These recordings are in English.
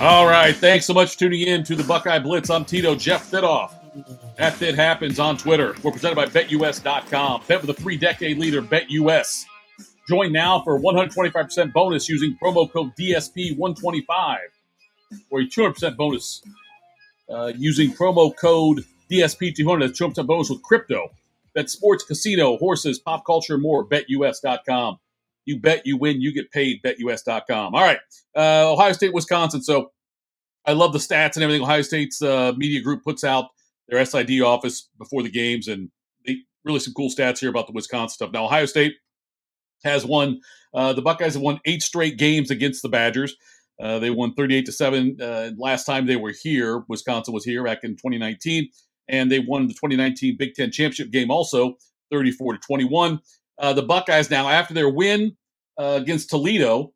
All right. Thanks so much for tuning in to the Buckeye Blitz. I'm Tito Jeff Thidoff. That Fit Happens on Twitter. We're presented by BetUS.com. Bet with a three decade leader, BetUS. Join now for 125% bonus using promo code DSP125 or a 200% bonus uh, using promo code DSP200. That's 200% bonus with crypto. Bet sports, casino, horses, pop culture, more. BetUS.com. You bet, you win, you get paid. BetUS.com. All right. Uh, Ohio State, Wisconsin. So I love the stats and everything Ohio State's uh, media group puts out their SID office before the games, and they, really some cool stats here about the Wisconsin stuff. Now, Ohio State has won. Uh, the Buckeyes have won eight straight games against the Badgers. Uh, they won 38 to seven uh, last time they were here. Wisconsin was here back in 2019, and they won the 2019 Big Ten championship game also 34 to 21. Uh, the Buckeyes now, after their win uh, against Toledo,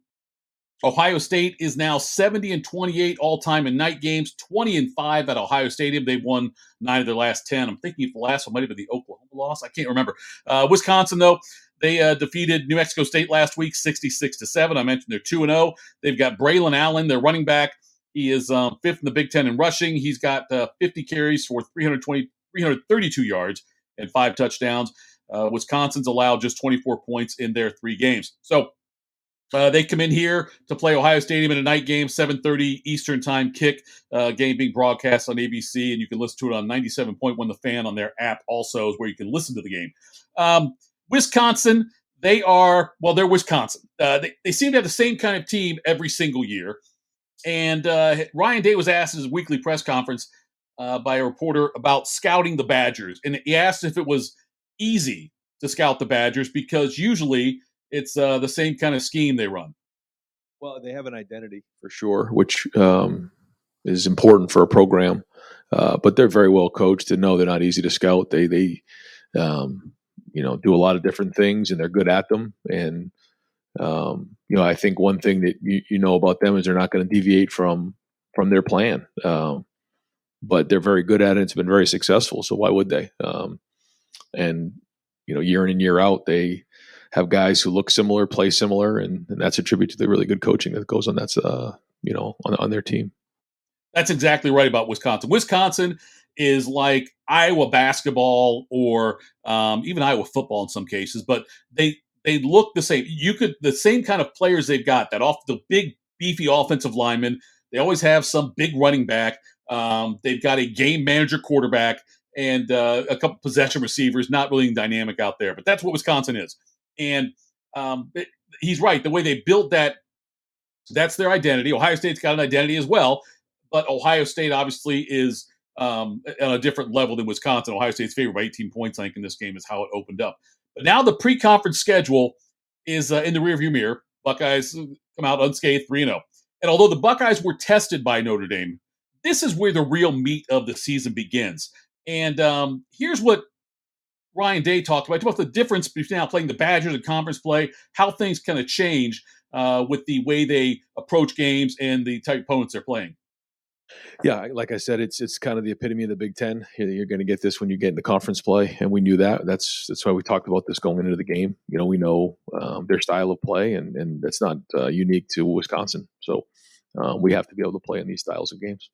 Ohio State is now 70 and 28 all time in night games, 20 and 5 at Ohio Stadium. They've won nine of their last 10. I'm thinking if the last one might have been the Oklahoma loss. I can't remember. Uh, Wisconsin, though, they uh, defeated New Mexico State last week, 66 to 7. I mentioned they're 2 and 0. They've got Braylon Allen, their running back. He is um, fifth in the Big Ten in rushing. He's got uh, 50 carries for 320, 332 yards and five touchdowns. Uh, Wisconsin's allowed just 24 points in their three games. So uh, they come in here to play Ohio Stadium in a night game, 7:30 Eastern Time kick. Uh, game being broadcast on ABC, and you can listen to it on 97.1 The Fan on their app. Also, is where you can listen to the game. Um, Wisconsin, they are well, they're Wisconsin. Uh, they, they seem to have the same kind of team every single year. And uh, Ryan Day was asked in his weekly press conference uh, by a reporter about scouting the Badgers, and he asked if it was easy to scout the Badgers because usually it's uh, the same kind of scheme they run. Well, they have an identity for sure, which um, is important for a program. Uh, but they're very well coached and know they're not easy to scout. They they um, you know do a lot of different things and they're good at them. And um, you know I think one thing that you, you know about them is they're not going to deviate from from their plan. Um, but they're very good at it. It's been very successful. So why would they? Um, and you know year in and year out they have guys who look similar, play similar, and, and that's a tribute to the really good coaching that goes on that's uh, you know on, on their team. That's exactly right about Wisconsin. Wisconsin is like Iowa basketball or um, even Iowa football in some cases, but they they look the same. You could the same kind of players they've got that off the big beefy offensive lineman. They always have some big running back. Um, they've got a game manager quarterback and uh, a couple possession receivers. Not really dynamic out there, but that's what Wisconsin is. And um, it, he's right. The way they built that, that's their identity. Ohio State's got an identity as well, but Ohio State obviously is um, on a different level than Wisconsin. Ohio State's favorite by 18 points, I think, in this game is how it opened up. But now the pre-conference schedule is uh, in the rearview mirror. Buckeyes come out unscathed, 3 0. And although the Buckeyes were tested by Notre Dame, this is where the real meat of the season begins. And um, here's what Ryan Day talked about, about the difference between now playing the Badgers and conference play, how things kind of change uh, with the way they approach games and the type of opponents they're playing. Yeah, like I said, it's it's kind of the epitome of the Big Ten. You're going to get this when you get into conference play, and we knew that. That's that's why we talked about this going into the game. You know, we know um, their style of play, and and that's not uh, unique to Wisconsin. So uh, we have to be able to play in these styles of games.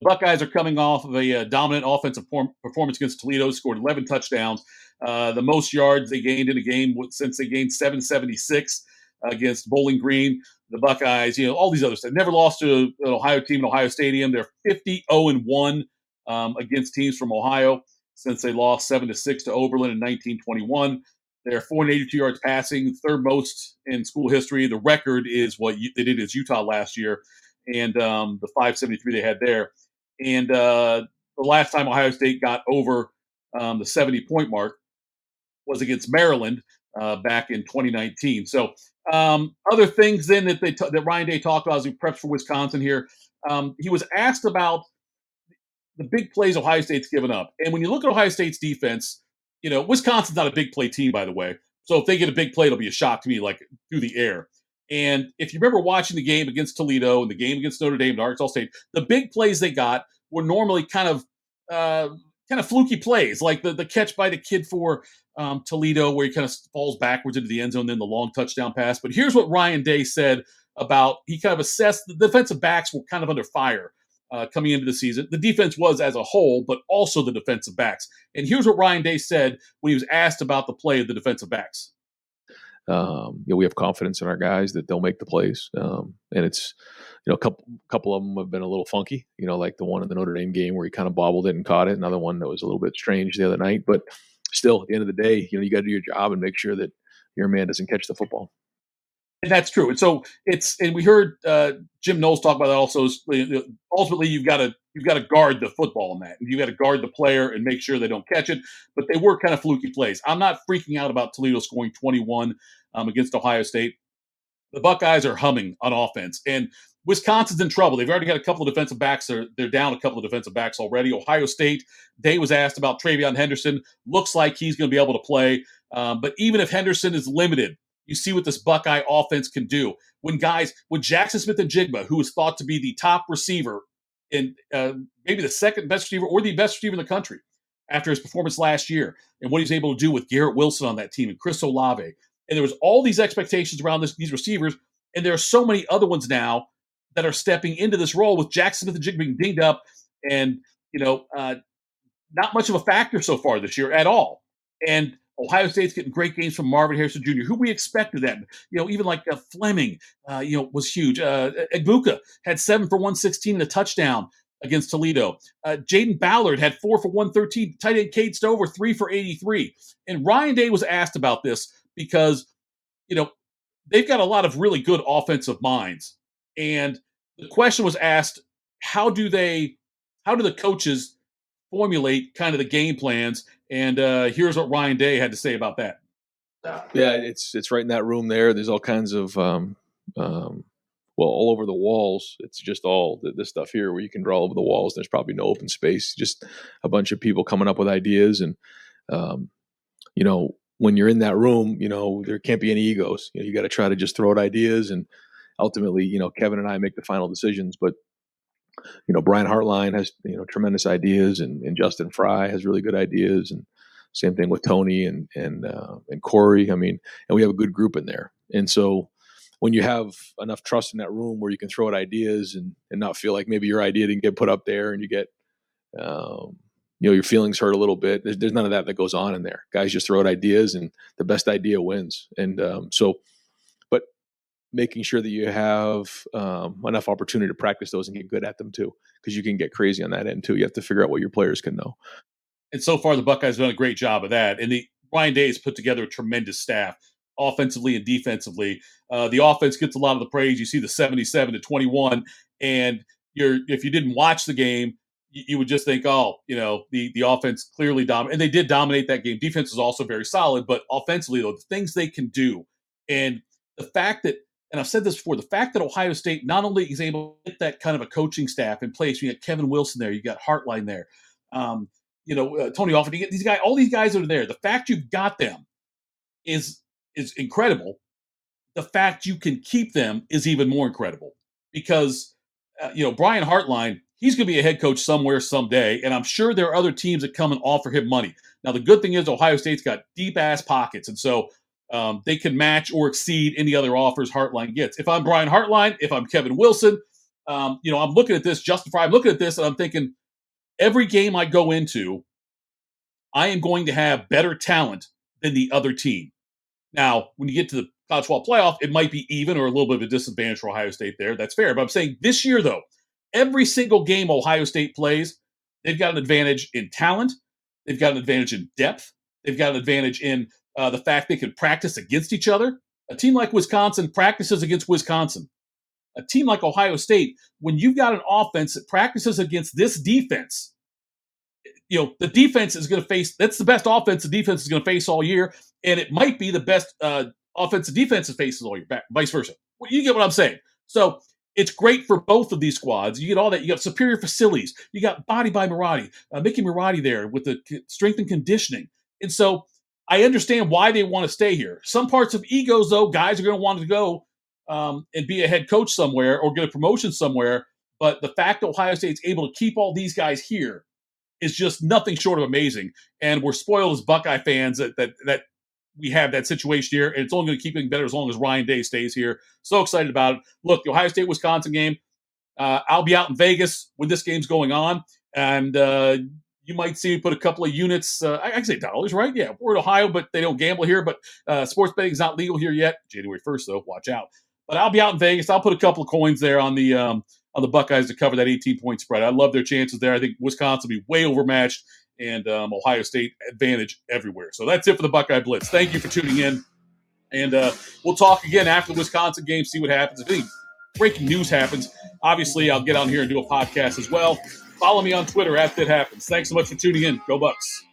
The Buckeyes are coming off of a uh, dominant offensive performance against Toledo, scored 11 touchdowns, uh, the most yards they gained in a game since they gained 776 against Bowling Green. The Buckeyes, you know, all these others. They've never lost to an Ohio team in Ohio Stadium. They're 50 0 and 1 um, against teams from Ohio since they lost 7 to 6 to Oberlin in 1921. They're 482 yards passing, third most in school history. The record is what they did as Utah last year, and um, the 573 they had there. And uh, the last time Ohio State got over um, the 70 point mark was against Maryland uh, back in 2019. So, um, other things then that they t- that Ryan Day talked about as he preps for Wisconsin here, um, he was asked about the big plays Ohio State's given up. And when you look at Ohio State's defense, you know Wisconsin's not a big play team, by the way. So if they get a big play, it'll be a shock to me, like through the air. And if you remember watching the game against Toledo and the game against Notre Dame and Arkansas State, the big plays they got were normally kind of uh, kind of fluky plays, like the the catch by the kid for um, Toledo, where he kind of falls backwards into the end zone, then the long touchdown pass. But here's what Ryan Day said about he kind of assessed the defensive backs were kind of under fire uh, coming into the season. The defense was as a whole, but also the defensive backs. And here's what Ryan Day said when he was asked about the play of the defensive backs. Um, you know, we have confidence in our guys that they'll make the plays, um, and it's you know a couple couple of them have been a little funky. You know, like the one in the Notre Dame game where he kind of bobbled it and caught it. Another one that was a little bit strange the other night, but still, at the end of the day, you know, you got to do your job and make sure that your man doesn't catch the football. That's true. And so it's and we heard uh, Jim Knowles talk about that also. Ultimately, you've got to you've got to guard the football in that. You've got to guard the player and make sure they don't catch it. But they were kind of fluky plays. I'm not freaking out about Toledo scoring 21 um, against Ohio State. The Buckeyes are humming on offense, and Wisconsin's in trouble. They've already got a couple of defensive backs. They're, they're down a couple of defensive backs already. Ohio State, Day was asked about TreVeyon Henderson. Looks like he's going to be able to play. Um, but even if Henderson is limited, you see what this Buckeye offense can do. When guys, when Jackson Smith-Njigba, who is thought to be the top receiver and uh, maybe the second best receiver or the best receiver in the country after his performance last year, and what he's able to do with Garrett Wilson on that team and Chris Olave, and there was all these expectations around this, these receivers, and there are so many other ones now that are stepping into this role with Jackson Smith-Njigba being dinged up, and you know, uh, not much of a factor so far this year at all, and Ohio State's getting great games from Marvin Harrison Jr., who we expected that. You know, even like uh, Fleming, uh, you know, was huge. Uh, Egbuka had seven for 116 and a touchdown against Toledo. Uh, Jayden Ballard had four for 113. Tight end Cade Stover, three for 83. And Ryan Day was asked about this because, you know, they've got a lot of really good offensive minds. And the question was asked, how do they, how do the coaches formulate kind of the game plans. And uh, here's what Ryan Day had to say about that. Yeah, it's it's right in that room there. There's all kinds of um, um, well, all over the walls. It's just all the, this stuff here where you can draw over the walls. There's probably no open space. Just a bunch of people coming up with ideas, and um, you know, when you're in that room, you know, there can't be any egos. You know, you got to try to just throw out ideas, and ultimately, you know, Kevin and I make the final decisions. But you know, Brian Hartline has you know tremendous ideas, and, and Justin Frye has really good ideas, and same thing with Tony and and uh, and Corey. I mean, and we have a good group in there, and so when you have enough trust in that room where you can throw out ideas and and not feel like maybe your idea didn't get put up there, and you get um, you know your feelings hurt a little bit. There's, there's, none of that that goes on in there. Guys just throw out ideas, and the best idea wins. And um, so making sure that you have um, enough opportunity to practice those and get good at them too, because you can get crazy on that end too. You have to figure out what your players can know. And so far, the Buckeyes have done a great job of that. And the Ryan Day has put together a tremendous staff, offensively and defensively. Uh, the offense gets a lot of the praise. You see the seventy-seven to twenty-one, and you're if you didn't watch the game, you, you would just think, oh, you know, the the offense clearly dominated, and they did dominate that game. Defense is also very solid, but offensively, though, the things they can do, and the fact that and I've said this before, the fact that Ohio State not only is able to get that kind of a coaching staff in place, you got Kevin Wilson there, you got Hartline there, um, you know, uh, Tony Alford, these guys, all these guys are there. The fact you've got them is is incredible. The fact you can keep them is even more incredible because, uh, you know, Brian Hartline, he's going to be a head coach somewhere someday, and I'm sure there are other teams that come and offer him money. Now, the good thing is Ohio State's got deep ass pockets, and so um, they can match or exceed any other offers Hartline gets. If I'm Brian Hartline, if I'm Kevin Wilson, um, you know, I'm looking at this, justify, I'm looking at this and I'm thinking every game I go into, I am going to have better talent than the other team. Now, when you get to the college football playoff, it might be even or a little bit of a disadvantage for Ohio State there. That's fair. But I'm saying this year, though, every single game Ohio State plays, they've got an advantage in talent, they've got an advantage in depth, they've got an advantage in uh, the fact they can practice against each other. A team like Wisconsin practices against Wisconsin. A team like Ohio State, when you've got an offense that practices against this defense, you know the defense is going to face. That's the best offense the defense is going to face all year, and it might be the best uh, offensive defense it faces all year. Vice versa. Well, you get what I'm saying. So it's great for both of these squads. You get all that. You got superior facilities. You got body by Marotti, uh, Mickey Marotti there with the strength and conditioning. And so I understand why they want to stay here. Some parts of egos, though, guys are going to want to go um, and be a head coach somewhere or get a promotion somewhere. But the fact Ohio State's able to keep all these guys here is just nothing short of amazing. And we're spoiled as Buckeye fans that that that we have that situation here, and it's only going to keep getting better as long as Ryan Day stays here. So excited about it. Look, the Ohio State Wisconsin game. Uh, I'll be out in Vegas when this game's going on, and uh, you might see me put a couple of units. Uh, I, I say dollars, right? Yeah, we're in Ohio, but they don't gamble here. But uh, sports betting is not legal here yet. January first, though. Watch out. But I'll be out in Vegas. I'll put a couple of coins there on the um, on the Buckeyes to cover that 18 point spread. I love their chances there. I think Wisconsin will be way overmatched and um, Ohio State advantage everywhere. So that's it for the Buckeye Blitz. Thank you for tuning in. And uh, we'll talk again after the Wisconsin game, see what happens. If any breaking news happens, obviously I'll get on here and do a podcast as well. Follow me on Twitter at That Happens. Thanks so much for tuning in. Go Bucks.